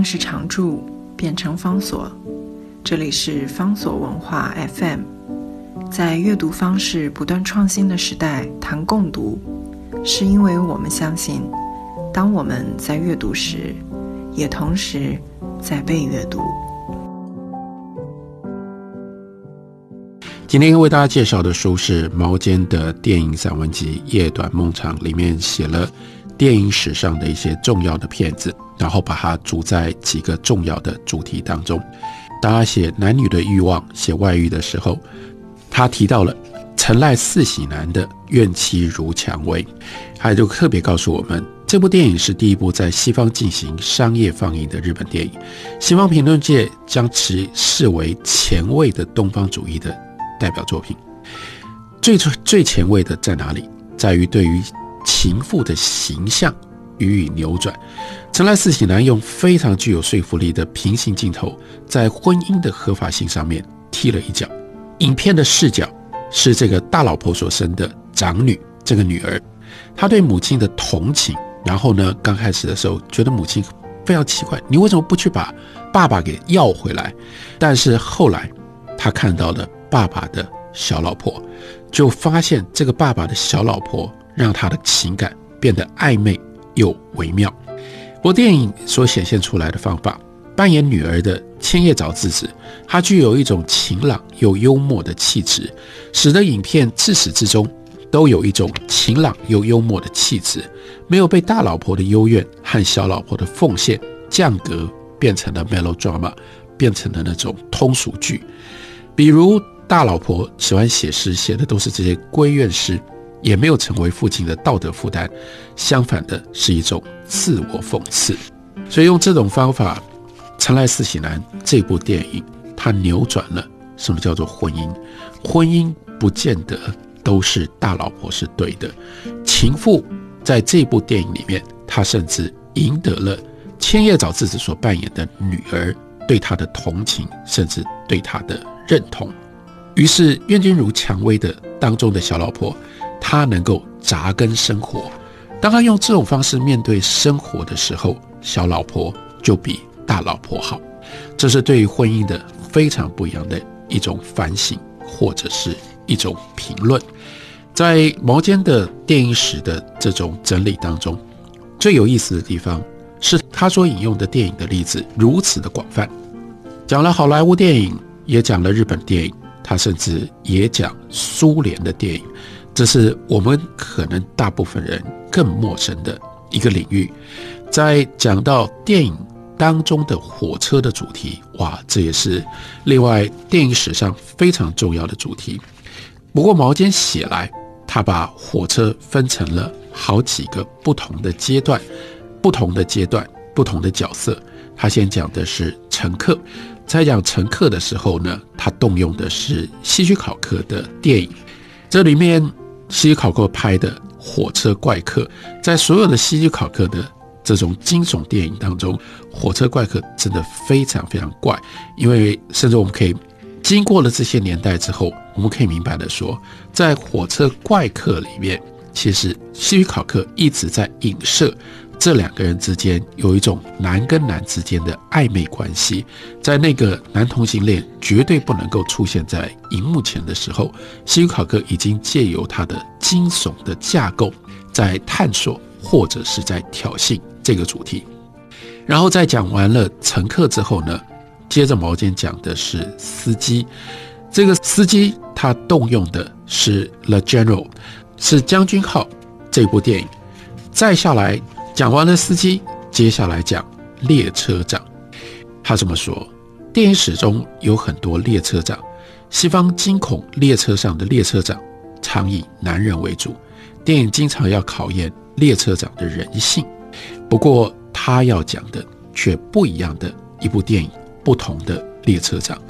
定是常驻，变成方所。这里是方所文化 FM。在阅读方式不断创新的时代，谈共读，是因为我们相信，当我们在阅读时，也同时在被阅读。今天为大家介绍的书是毛尖的电影散文集《夜短梦长》，里面写了电影史上的一些重要的片子，然后把它组在几个重要的主题当中。当他写男女的欲望、写外遇的时候，他提到了陈赖四喜男的怨妻如蔷薇，还有就特别告诉我们，这部电影是第一部在西方进行商业放映的日本电影。西方评论界将其视为前卫的东方主义的。代表作品最最前卫的在哪里？在于对于情妇的形象予以扭转。陈来四喜男用非常具有说服力的平行镜头，在婚姻的合法性上面踢了一脚。影片的视角是这个大老婆所生的长女，这个女儿，她对母亲的同情。然后呢，刚开始的时候觉得母亲非常奇怪，你为什么不去把爸爸给要回来？但是后来她看到了。爸爸的小老婆，就发现这个爸爸的小老婆让他的情感变得暧昧又微妙。我电影所显现出来的方法，扮演女儿的千叶早智子，她具有一种晴朗又幽默的气质，使得影片自始至终都有一种晴朗又幽默的气质，没有被大老婆的幽怨和小老婆的奉献降格，变成了 melodrama，变成了那种通俗剧，比如。大老婆喜欢写诗，写的都是这些闺怨诗，也没有成为父亲的道德负担，相反的是一种自我讽刺。所以用这种方法，《陈赖四喜男》这部电影，它扭转了什么叫做婚姻。婚姻不见得都是大老婆是对的，情妇在这部电影里面，她甚至赢得了千叶早智子所扮演的女儿对她的同情，甚至对她的认同。于是，愿君如蔷薇的当中的小老婆，他能够扎根生活。当他用这种方式面对生活的时候，小老婆就比大老婆好。这是对于婚姻的非常不一样的一种反省，或者是一种评论。在毛尖的电影史的这种整理当中，最有意思的地方是他所引用的电影的例子如此的广泛，讲了好莱坞电影，也讲了日本电影。他甚至也讲苏联的电影，这是我们可能大部分人更陌生的一个领域。在讲到电影当中的火车的主题，哇，这也是另外电影史上非常重要的主题。不过毛尖写来，他把火车分成了好几个不同的阶段，不同的阶段，不同的角色。他先讲的是乘客。在讲乘客的时候呢，他动用的是希区考克的电影。这里面希区考克拍的《火车怪客》，在所有的希区考克的这种惊悚电影当中，《火车怪客》真的非常非常怪。因为甚至我们可以经过了这些年代之后，我们可以明白的说，在《火车怪客》里面，其实希区考克一直在影射。这两个人之间有一种男跟男之间的暧昧关系，在那个男同性恋绝对不能够出现在荧幕前的时候，希区考克已经借由他的惊悚的架构，在探索或者是在挑衅这个主题。然后在讲完了乘客之后呢，接着毛尖讲的是司机，这个司机他动用的是 The General，是将军号这部电影，再下来。讲完了司机，接下来讲列车长。他这么说：电影史中有很多列车长，西方惊恐列车上的列车长常以男人为主。电影经常要考验列车长的人性。不过他要讲的却不一样的一部电影，不同的列车长。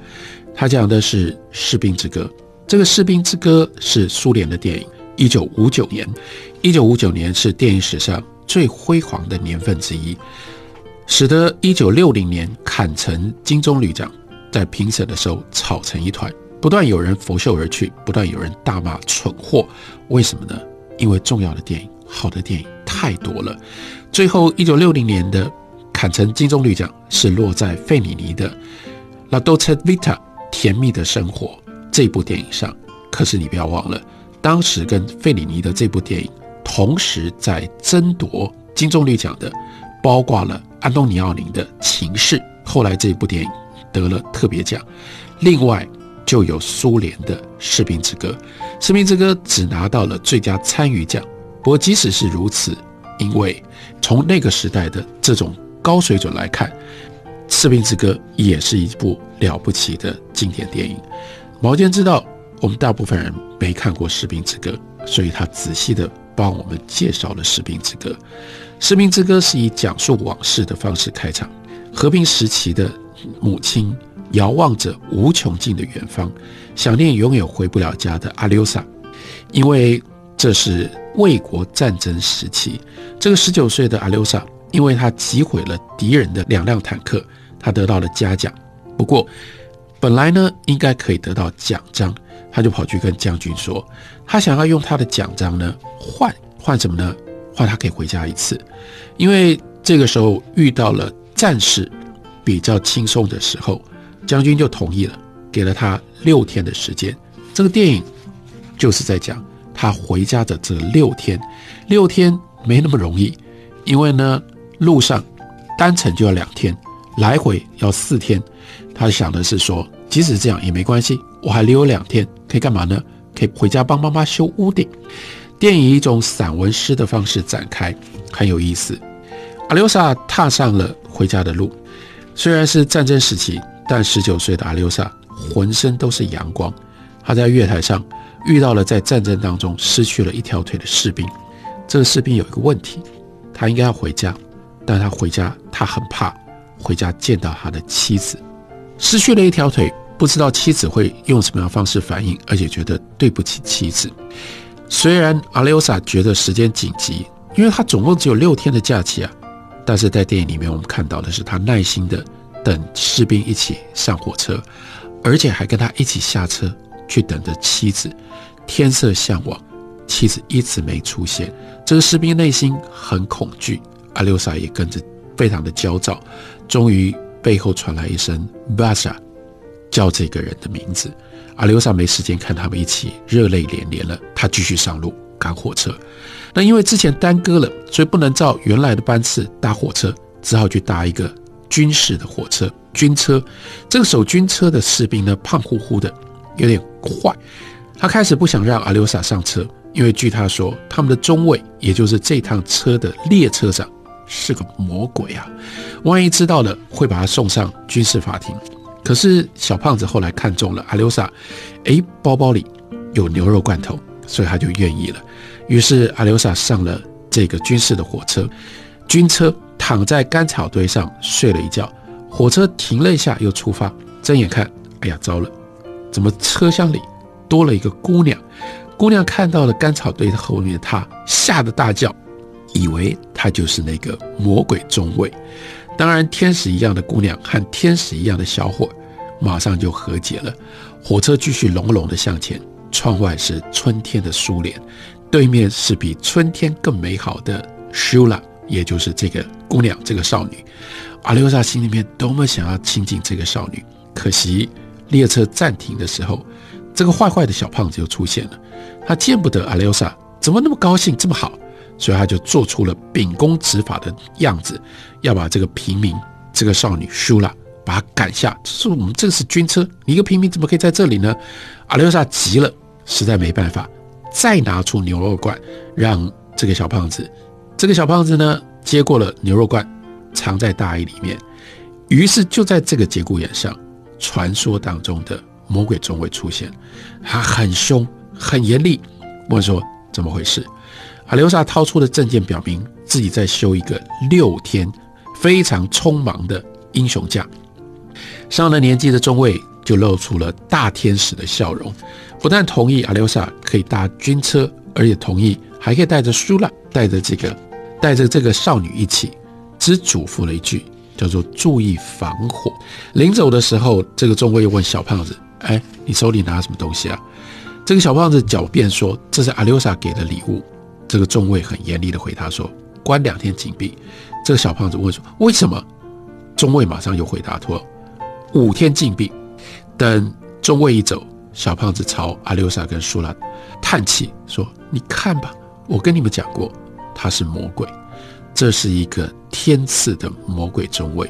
他讲的是《士兵之歌》。这个《士兵之歌》是苏联的电影，一九五九年。一九五九年是电影史上。最辉煌的年份之一，使得一九六零年坎城金棕榈奖在评审的时候吵成一团，不断有人拂袖而去，不断有人大骂蠢货。为什么呢？因为重要的电影、好的电影太多了。最后，一九六零年的坎城金棕榈奖是落在费里尼的《La Dolce Vita》甜蜜的生活这部电影上。可是你不要忘了，当时跟费里尼的这部电影同时在争夺金棕榈奖的，包括了安东尼奥尼的《情事》，后来这部电影得了特别奖。另外就有苏联的《士兵之歌》，《士兵之歌》只拿到了最佳参与奖。不过即使是如此，因为从那个时代的这种高水准来看，《士兵之歌》也是一部了不起的经典电影。毛尖知道。我们大部分人没看过《士兵之歌》，所以他仔细的帮我们介绍了《士兵之歌》。《士兵之歌》是以讲述往事的方式开场。和平时期的母亲遥望着无穷尽的远方，想念永远回不了家的阿留萨，因为这是卫国战争时期。这个十九岁的阿留萨，因为他击毁了敌人的两辆坦克，他得到了嘉奖。不过，本来呢，应该可以得到奖章。他就跑去跟将军说，他想要用他的奖章呢换换什么呢？换他可以回家一次，因为这个时候遇到了战事比较轻松的时候，将军就同意了，给了他六天的时间。这个电影就是在讲他回家的这六天，六天没那么容易，因为呢路上单程就要两天，来回要四天。他想的是说，即使这样也没关系。我还留有两天，可以干嘛呢？可以回家帮妈妈修屋顶。电影以一种散文诗的方式展开，很有意思。阿留萨踏上了回家的路，虽然是战争时期，但十九岁的阿留萨浑身都是阳光。他在月台上遇到了在战争当中失去了一条腿的士兵。这个士兵有一个问题，他应该要回家，但他回家他很怕回家见到他的妻子，失去了一条腿。不知道妻子会用什么样方式反应，而且觉得对不起妻子。虽然阿留萨觉得时间紧急，因为他总共只有六天的假期啊，但是在电影里面我们看到的是他耐心的等士兵一起上火车，而且还跟他一起下车去等着妻子。天色向晚，妻子一直没出现，这个士兵内心很恐惧，阿留萨也跟着非常的焦躁。终于背后传来一声巴萨。叫这个人的名字，阿留萨没时间看他们一起热泪连连了。他继续上路赶火车。那因为之前耽搁了，所以不能照原来的班次搭火车，只好去搭一个军事的火车军车。这个守军车的士兵呢，胖乎乎的，有点坏。他开始不想让阿留萨上车，因为据他说，他们的中尉，也就是这趟车的列车长，是个魔鬼啊！万一知道了，会把他送上军事法庭。可是小胖子后来看中了阿留萨，哎，包包里有牛肉罐头，所以他就愿意了。于是阿留萨上了这个军事的火车，军车躺在干草堆上睡了一觉。火车停了一下，又出发。睁眼看，哎呀，糟了，怎么车厢里多了一个姑娘？姑娘看到了干草堆后面，她吓得大叫，以为她就是那个魔鬼中尉。当然，天使一样的姑娘和天使一样的小伙，马上就和解了。火车继续隆隆的向前，窗外是春天的苏联，对面是比春天更美好的修拉，也就是这个姑娘，这个少女。阿留萨心里面多么想要亲近这个少女，可惜列车暂停的时候，这个坏坏的小胖子又出现了。他见不得阿留萨，怎么那么高兴，这么好？所以他就做出了秉公执法的样子，要把这个平民、这个少女输了，把他赶下。这是我们这是军车，你一个平民怎么可以在这里呢？阿留萨急了，实在没办法，再拿出牛肉罐，让这个小胖子。这个小胖子呢，接过了牛肉罐，藏在大衣里面。于是就在这个节骨眼上，传说当中的魔鬼中尉出现，他很凶、很严厉，问说怎么回事？阿留萨掏出的证件，表明自己在休一个六天非常匆忙的英雄假。上了年纪的中尉就露出了大天使的笑容，不但同意阿留萨可以搭军车，而且同意还可以带着苏拉，带着这个带着这个少女一起，只嘱咐了一句，叫做注意防火。临走的时候，这个中尉又问小胖子：“哎，你手里拿什么东西啊？”这个小胖子狡辩说：“这是阿留萨给的礼物。”这个中尉很严厉的回答说：“关两天禁闭。”这个小胖子问说：“为什么？”中尉马上又回答说：“五天禁闭。”等中尉一走，小胖子朝阿留萨跟舒拉叹气说：“你看吧，我跟你们讲过，他是魔鬼，这是一个天赐的魔鬼中尉。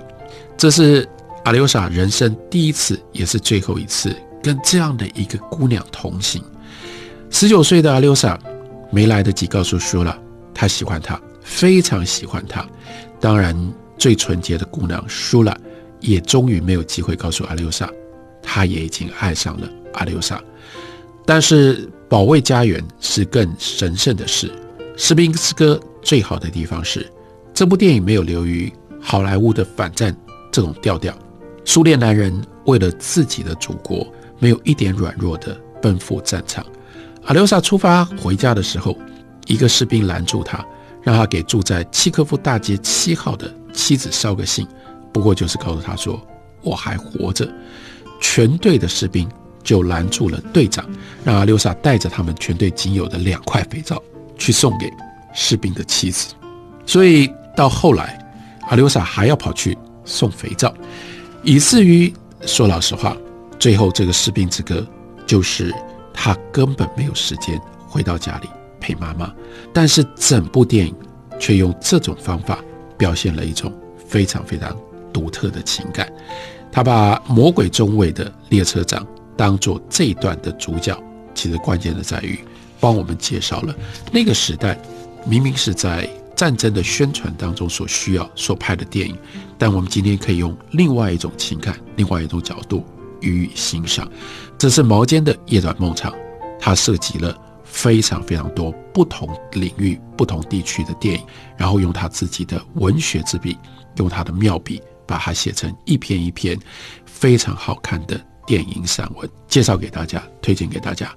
这是阿留萨人生第一次，也是最后一次跟这样的一个姑娘同行。十九岁的阿留萨没来得及告诉舒拉，他喜欢她，非常喜欢她。当然，最纯洁的姑娘舒拉也终于没有机会告诉阿留萨。”他也已经爱上了阿留萨，但是保卫家园是更神圣的事。士兵之歌最好的地方是，这部电影没有流于好莱坞的反战这种调调。苏联男人为了自己的祖国，没有一点软弱的奔赴战场。阿留萨出发回家的时候，一个士兵拦住他，让他给住在契科夫大街七号的妻子捎个信，不过就是告诉他说我还活着。全队的士兵就拦住了队长，让阿留萨带着他们全队仅有的两块肥皂去送给士兵的妻子。所以到后来，阿留萨还要跑去送肥皂，以至于说老实话，最后这个士兵之歌就是他根本没有时间回到家里陪妈妈。但是整部电影却用这种方法表现了一种非常非常独特的情感。他把魔鬼中尉的列车长当做这一段的主角，其实关键的在于帮我们介绍了那个时代明明是在战争的宣传当中所需要所拍的电影，但我们今天可以用另外一种情感、另外一种角度予以欣赏。这是毛尖的《夜短梦长》，它涉及了非常非常多不同领域、不同地区的电影，然后用他自己的文学之笔，用他的妙笔。把它写成一篇一篇非常好看的电影散文，介绍给大家，推荐给大家。